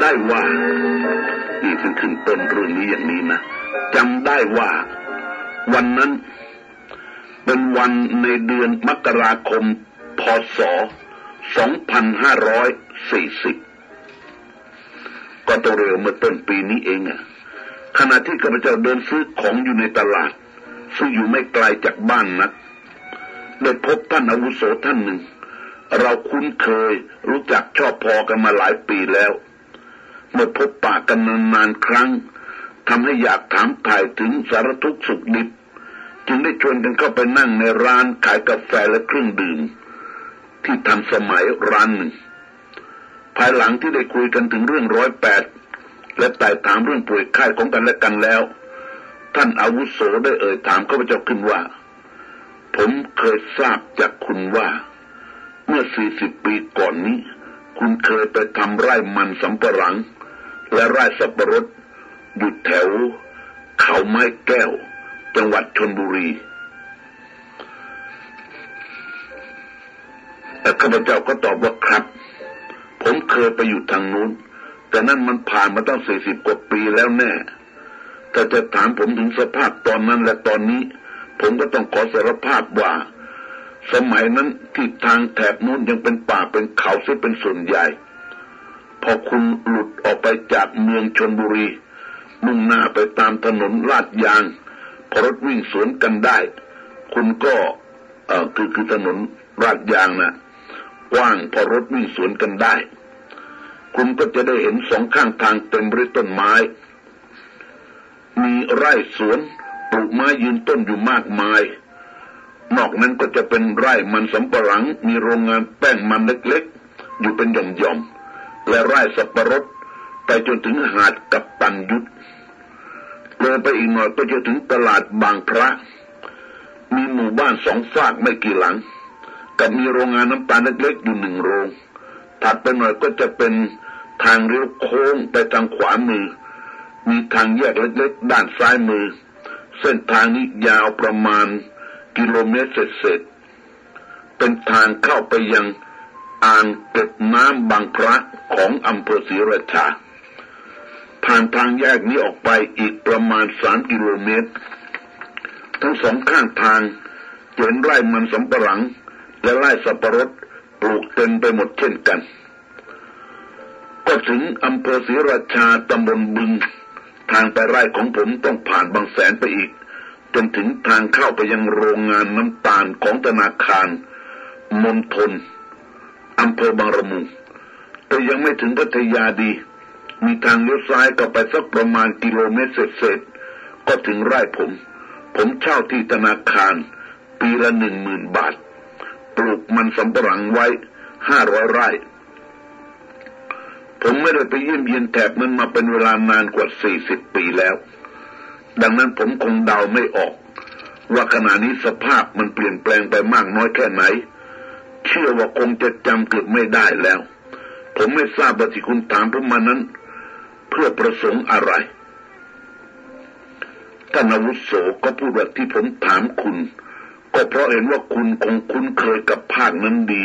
ได้ว่านี่ขึ้นขึ้นต้นเรื่องนี้อย่างนี้นะจำได้ว่า วันนั้น เป็นวันในเดือนมกราคม พศ 2540 ก็ต้องเร็วเมื่อต้นปีนี้เองอะขณะที่ข้าพเจ้าเดินซื้อของอยู่ในตลาด ซึ่งอยู่ไม่ไกลจากบ้านนักได้พบท่านอาวุโสท่านหนึ่ง เราคุ้นเคยรู้จักชอบพอกันมาหลายปีแล้ว เมื่อพบปะกันนานๆครั้งทำให้อยากถามถ่ายถึงสารทุกข์สุขดิบ จึงได้ชวนกันเข้าไปนั่งในร้านขายกาแฟและเครื่องดื่ม ที่ทันสมัยร้านหนึ่ง ภายหลังที่ได้คุยกันถึงเรื่องร้อยแปดและไต่ถามเรื่องป่วยไข้ของกันและกันแล้ว ท่านอาวุโสได้เอ่ยถามข้าพเจ้าขึ้นว่า ผมเคยทราบจากคุณว่า เมื่อสี่สิบปีก่อนนี้ คุณเคยไปทำไร่มันสำปะหลัง และไร่สับปะรดอยู่แถว เขาไม้แก้ว จังหวัดชนบุรีแต่ข้าพเจ้าก็ตอบว่าครับ ผมเคยไปอยู่ทางนู้น แต่นั่นมันผ่านมาตั้งสี่สิบกว่าปีแล้วแน่ถ้าจะถามผมถึงสภาพตอนนั้นและตอนนี้ ผมก็ต้องขอสารภาพว่า สมัยนั้นที่ทางแถบนู้นยังเป็นป่าเป็นเขาเสียเป็นส่วนใหญ่ พอคุณหลุดออกไปจากเมืองชนบุรี มุ่งหน้าไปตามถนนลาดยาง พอรถวิ่งสวนกันได้ คุณก็เออคือคือถนนลาดยางนะ่ะกว้างพอรถวิ่งสวนกันได้ คุณก็จะได้เห็นสองข้างทางเต็มไปด้วยต้นไม้ มีไร่สวนปลูกไม้ยืนต้นอยู่มากมาย นอกนั้นก็จะเป็นไร่มันสำปะหลัง มีโรงงานแป้งมันเล็กๆ อยู่เป็นหย่อมๆ และไร่สับปะรดไปจนถึงหาดกับตันยุทธเลยไปอีกหน่อยก็จะถึงตลาดบางพระ มีหมู่บ้านสองฝากไม่กี่หลัง กับมีโรงงานน้ำตาลเล็กๆอยู่หนึ่งโรง ถัดไปหน่อยก็จะเป็นทางเลี้ยวโค้งไปทางขวามือ มีทางแยกเล็กๆ ด้านซ้ายมือ เส้นทางนี้ยาวประมาณกิโลเมตรเศษๆเป็นทางเข้าไปยัง อ่างเก็บน้ำบางพระของอำเภอศรีราชา ผ่านทางแยกนี้ออกไปอีกประมาณสามกิโลเมตร ทั้งสองข้างทางเห็นไร่มันสำปะหลัง และไร่สับปะรดปลูกเต็มไปหมดเช่นกัน ก็ถึงอำเภอศรีราชาตำบลบึง ทางไปไร่ของผมต้องผ่านบางแสนไปอีก จนถึงทางเข้าไปยังโรงงานน้ำตาลของธนาคารมณฑล อำเภอบางระมุงแต่ยังไม่ถึงพัทยาดี มีทางเลี้ยวซ้ายก็ไปสักประมาณกิโลเมตรเศษๆก็ถึงไร่ผม ผมเช่าที่ธนาคาร ปีละหนึ่งหมื่นบาท ปลูกมันสำปะหลังไว้ห้าร้อยไร่ ผมไม่ได้ไปเยี่ยมเยียนแถบนั้นมาเป็นเวลานานกว่าสี่สิบปีแล้ว ดังนั้นผมคงเดาไม่ออก ว่าขณะนี้สภาพมันเปลี่ยนแปลงไปมากน้อยแค่ไหน เชื่อว่าคงจะจำเกิดไม่ได้แล้ว ผมไม่ทราบว่าที่คุณถามผมมานั้น เพื่อประสงค์อะไรท่านอาวุโสก็พูดว่าที่ผมถามคุณ ก็เพราะเห็นว่าคุณคงคุ้นเคยกับภาคนั้นดี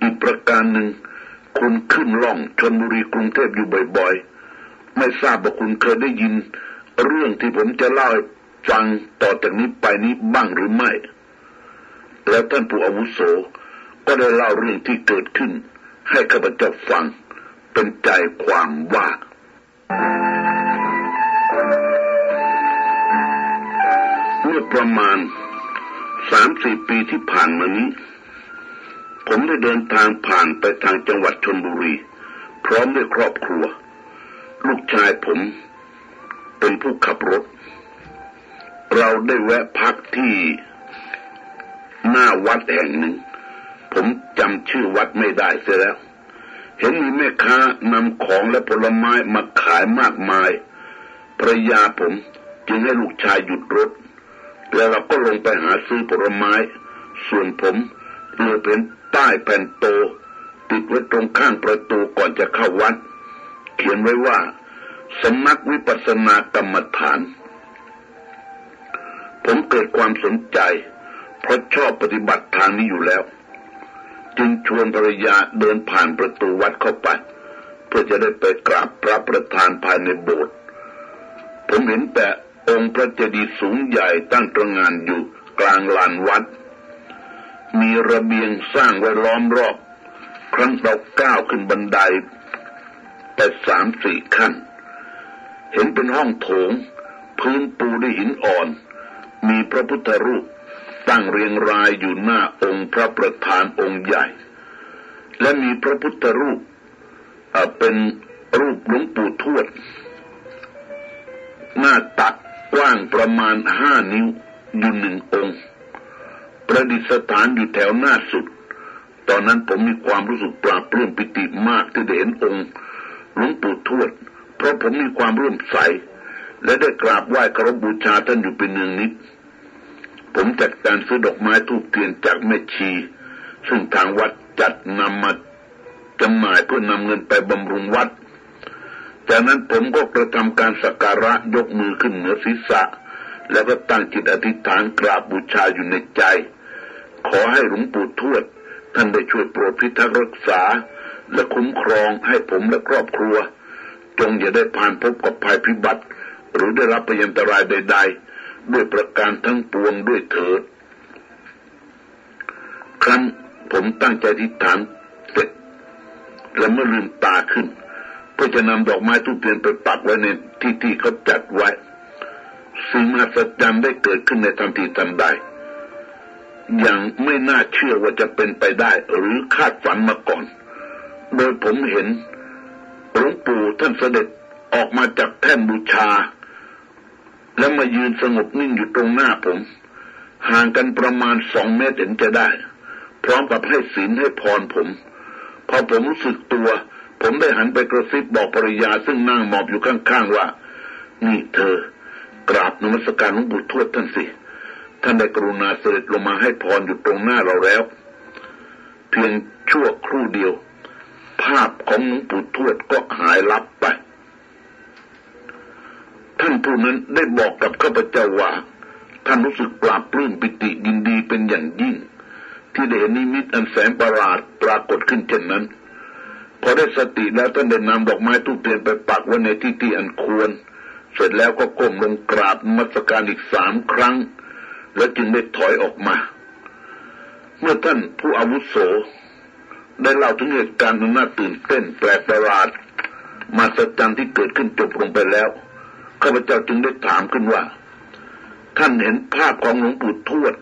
อีกประการหนึ่งคุณขึ้นล่องชนบุรีกรุงเทพอยู่บ่อยๆ ไม่ทราบว่าคุณเคยได้ยิน เรื่องที่ผมจะเล่าให้ฟังต่อจากนี้ไปนี้บ้างหรือไม่ แล้วท่านผู้อาวุโส ก็ได้เล่าเรื่องที่เกิดขึ้น ให้ข้าพเจ้าฟังเป็นใจความว่าเมื่อประมาณสามสี่ปีที่ผ่านมานี้ ผมได้เดินทางผ่านไปทางจังหวัดชนบุรี พร้อมด้วยครอบครัว ลูกชายผมเป็นผู้ขับรถ เราได้แวะพักที่หน้าวัดแห่งหนึ่ง ผมจำชื่อวัดไม่ได้เสียแล้ว เห็นมีแม่ค้านำของและผลไม้มาขายมากมายภรรยาผมจึงให้ลูกชายหยุดรถ แล้วเราก็ลงไปหาซื้อผลไม้ ส่วนผมเลือเป็นป้ายแผ่นโต ติดไว้ตรงข้างประตูก่อนจะเข้าวัด เขียนไว้ว่าสำนักวิปัสสนากรรมฐาน ผมเกิดความสนใจ เพราะชอบปฏิบัติทางนี้อยู่แล้ว จึงชวนภรรยาเดินผ่านประตูวัดเข้าไป เพื่อจะได้ไปกราบพระประธานภายในโบสถ์ผมเห็นแต่องค์พระเจดีย์สูงใหญ่ตั้งตระงานอยู่กลางลานวัด มีระเบียงสร้างไว้ล้อมรอบ ครั้งเราก้าวขึ้นบันไดแต่สามสี่ขั้น เห็นเป็นห้องโถง พื้นปูด้วยหินอ่อน มีพระพุทธรูป ตั้งเรียงรายอยู่หน้าองค์พระประธานองค์ใหญ่ และมีพระพุทธรูปเป็นรูปหลวงปู่ทวด หน้าตักกว้างประมาณห้านิ้วอยู่หนึ่งองค์ ประดิษฐานอยู่แถวหน้าสุด ตอนนั้นผมมีความรู้สึกปราบปลื้มปิติมากที่ได้เห็นองค์หลวงปู่ทวด เพราะผมมีความร่วมใส และได้กราบไหว้เคารพบูชาท่านอยู่เป็นเนืองนิด ผมจัดการซื้อดอกไม้ทูบเทียนจากแม่ชี ซึ่งทางวัดจัดนำมาจำหน่ายเพื่อนำเงินไปบำรุงวัด จากนั้นผมก็กระทำการสักการะยกมือขึ้นเหนือศีรษะ แล้วก็ตั้งจิตอธิษฐานกราบบูชาอยู่ในใจ ขอให้หลวงปู่ทวด ท่านได้ช่วยโปรดพิทักษ์รักษา และคุ้มครองให้ผมและครอบครัว จงอย่าได้ผ่านพบกับภัยพิบัติ หรือได้รับพยันตรายใด ๆ ด้วยประการทั้งปวงด้วยเถิด ครั้นผมตั้งใจทิฏฐานเสร็จ และเมื่อลืมตาขึ้นเพื่อจะนำดอกไม้ทุกเทียนไปปักไว้ในที่ที่เขาจัดไว้สิ่งมหัศจรรย์ได้เกิดขึ้นในทันทีทันใด อย่างไม่น่าเชื่อว่าจะเป็นไปได้ หรือคาดฝันมาก่อน โดยผมเห็นหลวงปู่ท่านเสด็จออกมาจากแท่นบูชา แล้วมายืนสงบนิ่งอยู่ตรงหน้าผม ห่างกันประมาณสองเมตรเห็นจะได้ พร้อมกับให้ศีลให้พรผม พอผมรู้สึกตัว ผมได้หันไปกระซิบบอกภรรยาซึ่งนั่งหมอบอยู่ข้างๆว่า นี่เธอ กราบนมัสการหลวงปู่ทวดท่านสิท่านได้กรุณาเสด็จลงมาให้พรอยู่ตรงหน้าเราแล้ว เพียงชั่วครู่เดียว ภาพของหลวงปู่ทวดก็หายลับไป ท่านผู้นั้นได้บอกกับข้าพเจ้าว่า ท่านรู้สึกปราบปลื้มปิติยินดีเป็นอย่างยิ่ง ที่ได้เห็นนิมิตอันแสนประหลาดปรากฏขึ้นเช่นนั้นพอได้สติแล้วท่านได้นำดอกไม้ทุกเทียนไปปักไว้ในที่ที่อันควร เสร็จแล้วก็ก้มลงกราบมัสการอีกสามครั้ง แล้วจึงได้ถอยออกมา เมื่อท่านผู้อาวุโส ได้เล่าถึงเหตุการณ์น่าตื่นเต้นแปลกประหลาดมาสัจจันที่เกิดขึ้นจบลงไปแล้ว ข้าพเจ้าจึงได้ถามขึ้นว่า ท่านเห็นภาพของหลวงปู่ทวด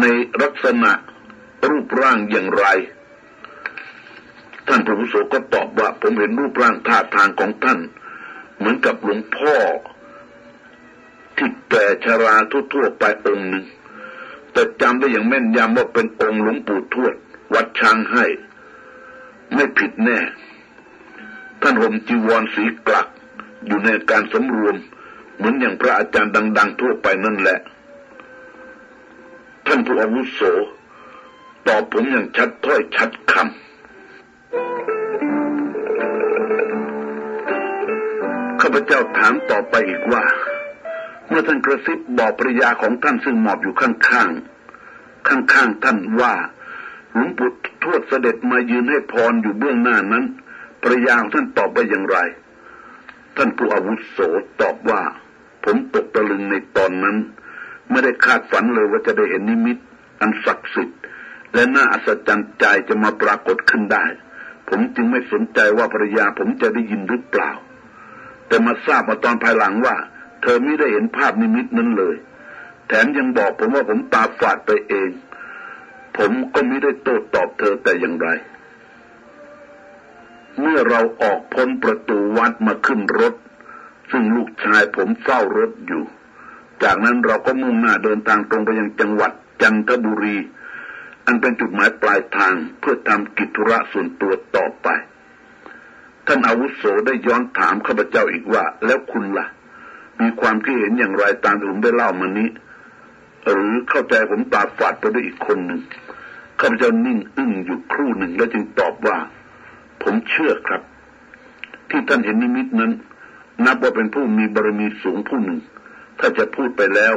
ในลักษณะรูปร่างอย่างไร ท่านพระพุโสก็ตอบว่า ผมเห็นรูปร่างท่าทางของท่าน เหมือนกับหลวงพ่อ ที่แก่ชราทั่วๆไปองค์หนึ่งแต่จำได้อย่างแม่นยำว่าเป็นองค์หลวงปู่ทวด วัดช้างให้ ไม่ผิดแน่ ท่านห่มจีวรสีกลัก อยู่ในการสำรวม เหมือนอย่างพระอาจารย์ดัง ๆ ทั่วไปนั่นแหละ ท่านผู้อาวุโส ตอบผมอย่างชัดถ้อยชัดคำข้าพเจ้าถามต่อไปอีกว่า เมื่อท่านกระซิบบอกภรยาของท่านซึ่งหมอบอยู่ข้างๆ ข้างๆท่านว่าหลวงปู่ทวดเสด็จมายืนให้พรอยู่เบื้องหน้านั้นภรยาของท่านตอบไปอย่างไร ท่านผู้อาวุโสตอบว่า ผมตกตะลึงในตอนนั้น ไม่ได้คาดฝันเลยว่าจะได้เห็นนิมิต อันศักดิ์สิทธิ์และน่าอัศจรรย์ใจจะมาปรากฏขึ้นได้ ผมจึงไม่สนใจว่าภรรยาผมจะได้ยินหรือเปล่า แต่มาทราบมาตอนภายหลังว่า เธอไม่ได้เห็นภาพนิมิตนั้นเลย แถมยังบอกผมว่าผมตาฝาดไปเอง ผมก็ไม่ได้โต้ตอบเธอแต่อย่างไร เมื่อเราออกพ้นประตูวัดมาขึ้นรถ ซึ่งลูกชายผมเฝ้ารถอยู่ จากนั้นเราก็มุ่งหน้าเดินทางตรงไปยังจังหวัดจันทบุรี อันเป็นจุดหมายปลายทางเพื่อทำกิจธุระส่วนตัวต่อไป ท่านอาวุโสได้ย้อนถามข้าพเจ้าอีกว่า แล้วคุณละ่ะ มีความคิดเห็นอย่างไรตามที่ผมได้เล่ามานี้ หรือเข้าใจผมตาฝาดไปด้วยอีกคนหนึ่งข้าพเจ้านิ่งอึ้งอยู่ครู่หนึ่งแล้วจึงตอบว่า ผมเชื่อครับ ที่ท่านเห็นนิมิตนั้น นับว่าเป็นผู้มีบารมีสูงผู้หนึ่ง ถ้าจะพูดไปแล้ว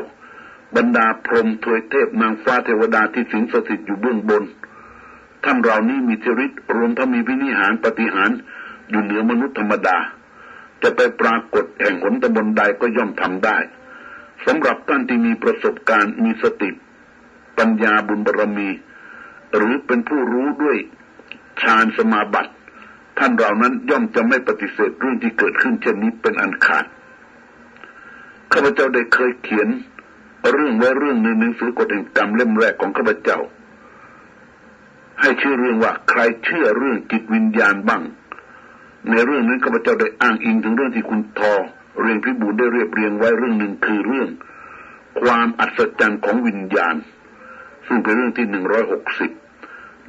บรรดาพรหมทวยเทพนางฟ้าเทวดาที่สิงสถิตอยู่เบื้องบน ท่านเหล่านี้มีจริตรวมทั้งมีพินิหารปฏิหารอยู่เหนือมนุษย์ธรรมดา จะไปปรากฏแห่งหนตะบนใดก็ย่อมทำได้สำหรับท่านที่มีประสบการณ์มีสติ ปัญญาบุญบารมี หรือเป็นผู้รู้ด้วยฌานสมาบัติ ท่านเหล่านั้นย่อมจะไม่ปฏิเสธเรื่องที่เกิดขึ้นเช่นนี้เป็นอันขาดข้าพเจ้าได้เคยเขียน เรื่องไว้เรื่องหนึ่งหนังสือกฎแห่งกรรมเล่มแรกของข้าพเจ้า ให้ชื่อเรื่องว่าใครเชื่อเรื่องจิตวิญญาณบ้าง ในเรื่องนั้นข้าพเจ้าได้อ้างอิงถึงเรื่องที่คุณทอ เรียงพิบูลได้เรียบเรียงไว้เรื่องหนึ่งคือเรื่อง ความอัศจรรย์ของวิญญาณ ซึ่งเป็นเรื่องที่หนึ่งร้อยหกสิบ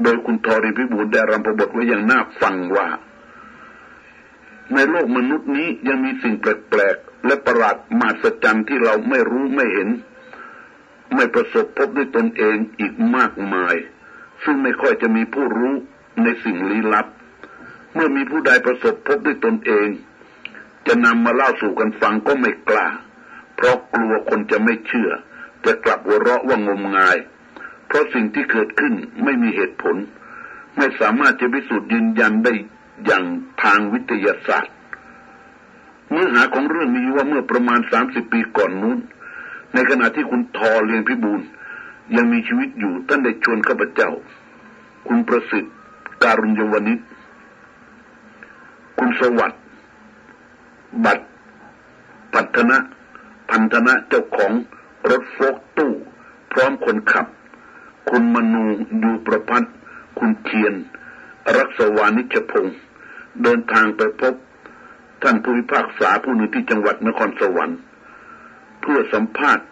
โดยคุณทอรีพิบูลได้รำประบทไว้อย่างน่าฟังว่า ในโลกมนุษย์นี้ยังมีสิ่งแปลกๆ และประหลาดมหัศจรรย์ที่เราไม่รู้ไม่เห็น ไม่ประสบพบด้วยตนเองอีกมากมาย ซึ่งไม่ค่อยจะมีผู้รู้ในสิ่งลี้ลับ เมื่อมีผู้ใดประสบพบด้วยตนเอง จะนำมาเล่าสู่กันฟังก็ไม่กล้า เพราะกลัวคนจะไม่เชื่อ จะกลับหัวเราะว่างมงาย เพราะสิ่งที่เกิดขึ้นไม่มีเหตุผล ไม่สามารถจะพิสูจน์ยืนยันได้อย่างทางวิทยาศาสตร์ เนื้อหาของเรื่องมีว่าเมื่อประมาณสามสิบปีก่อนนู้น ในขณะที่คุณทอเลียงพิบูลยังมีชีวิตอยู่ท่านได้ชวนข้าพเจ้า คุณประสิทธิ์ การุญยวนิชคุณสวัสดิ์บัตรพัฒนะ พันธนะเจ้าของรถโฟกตู้ พร้อมคนขับ คุณมนูยูประพัฒคุณเทียน รักษวานิชพงศ์เดินทางไปพบ ท่านผู้พิพากษาผู้หนึ่งที่จังหวัดนครสวรรค์ เพื่อสัมภาษณ์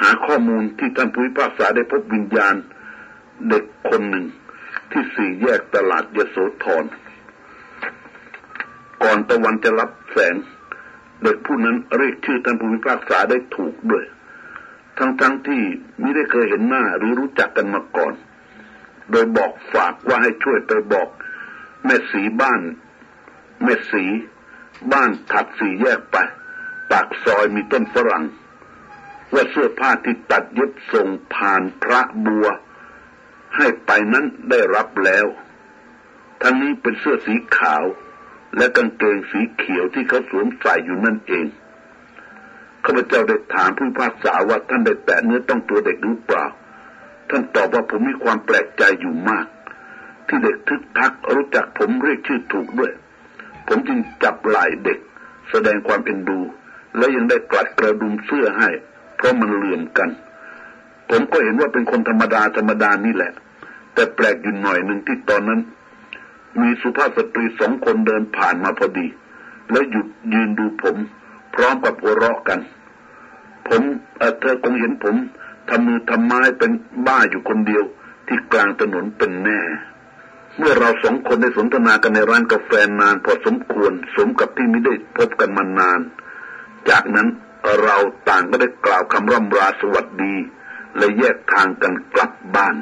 หาข้อมูลที่ท่านผู้พิพากษาได้พบวิญญาณ เด็กคนหนึ่งที่สี่แยกตลาดยโสธรก่อนตะวันจะรับแสง เด็กผู้นั้นเรียกชื่อท่านผู้พิพากษาได้ถูกด้วย ทั้งๆทที่ไม่ได้เคยเห็นหน้าหรือรู้จักกันมาก่อน โดยบอกฝากว่าให้ช่วยไปบอก แม่สีบ้าน แม่สี บ้านถัดสี่แยกไป ปากซอยมีต้นฝรั่ง ว่าเสื้อผ้าที่ตัดเย็บส่งผ่านพระบัว ให้ไปนั้นได้รับแล้ว ทั้งนี้เป็นเสื้อสีขาว และกางเกงสีเขียวที่เขาสวมใส่อยู่นั่นเอง ข้าพเจ้าได้ถามผู้พากษาว่าท่านได้แตะเนื้อต้องตัวเด็กหรือเปล่า ท่านตอบว่าผมมีความแปลกใจอยู่มาก ที่เด็กทึกทักรู้จักผมเรียกชื่อถูกด้วย ผมจึงจับไหล่เด็ก แสดงความเอ็นดู และยังได้กลัดกระดุมเสื้อให้ เพราะมันเหลื่อมกัน ผมก็เห็นว่าเป็นคนธรรมดาธรรมดานี่แหละ แต่แปลกอยู่หน่อยหนึ่งที่ตอนนั้น มีสุภาพสตรีสองคนเดินผ่านมาพอดี แล้วหยุดยืนดูผม พร้อมกับหัวเราะกัน ผมเธอคงเห็นผมทำมือทำไม้เป็นบ้าอยู่คนเดียว ที่กลางถนนเป็นแน่ เมื่อเราสองคนได้สนทนากันในร้านกาแฟนาน พอสมควรสมกับที่ไม่ได้พบกันมานาน จากนั้นเราต่างก็ได้กล่าวคำร่ำราสวัสดี และแยกทางกันกลับบ้าน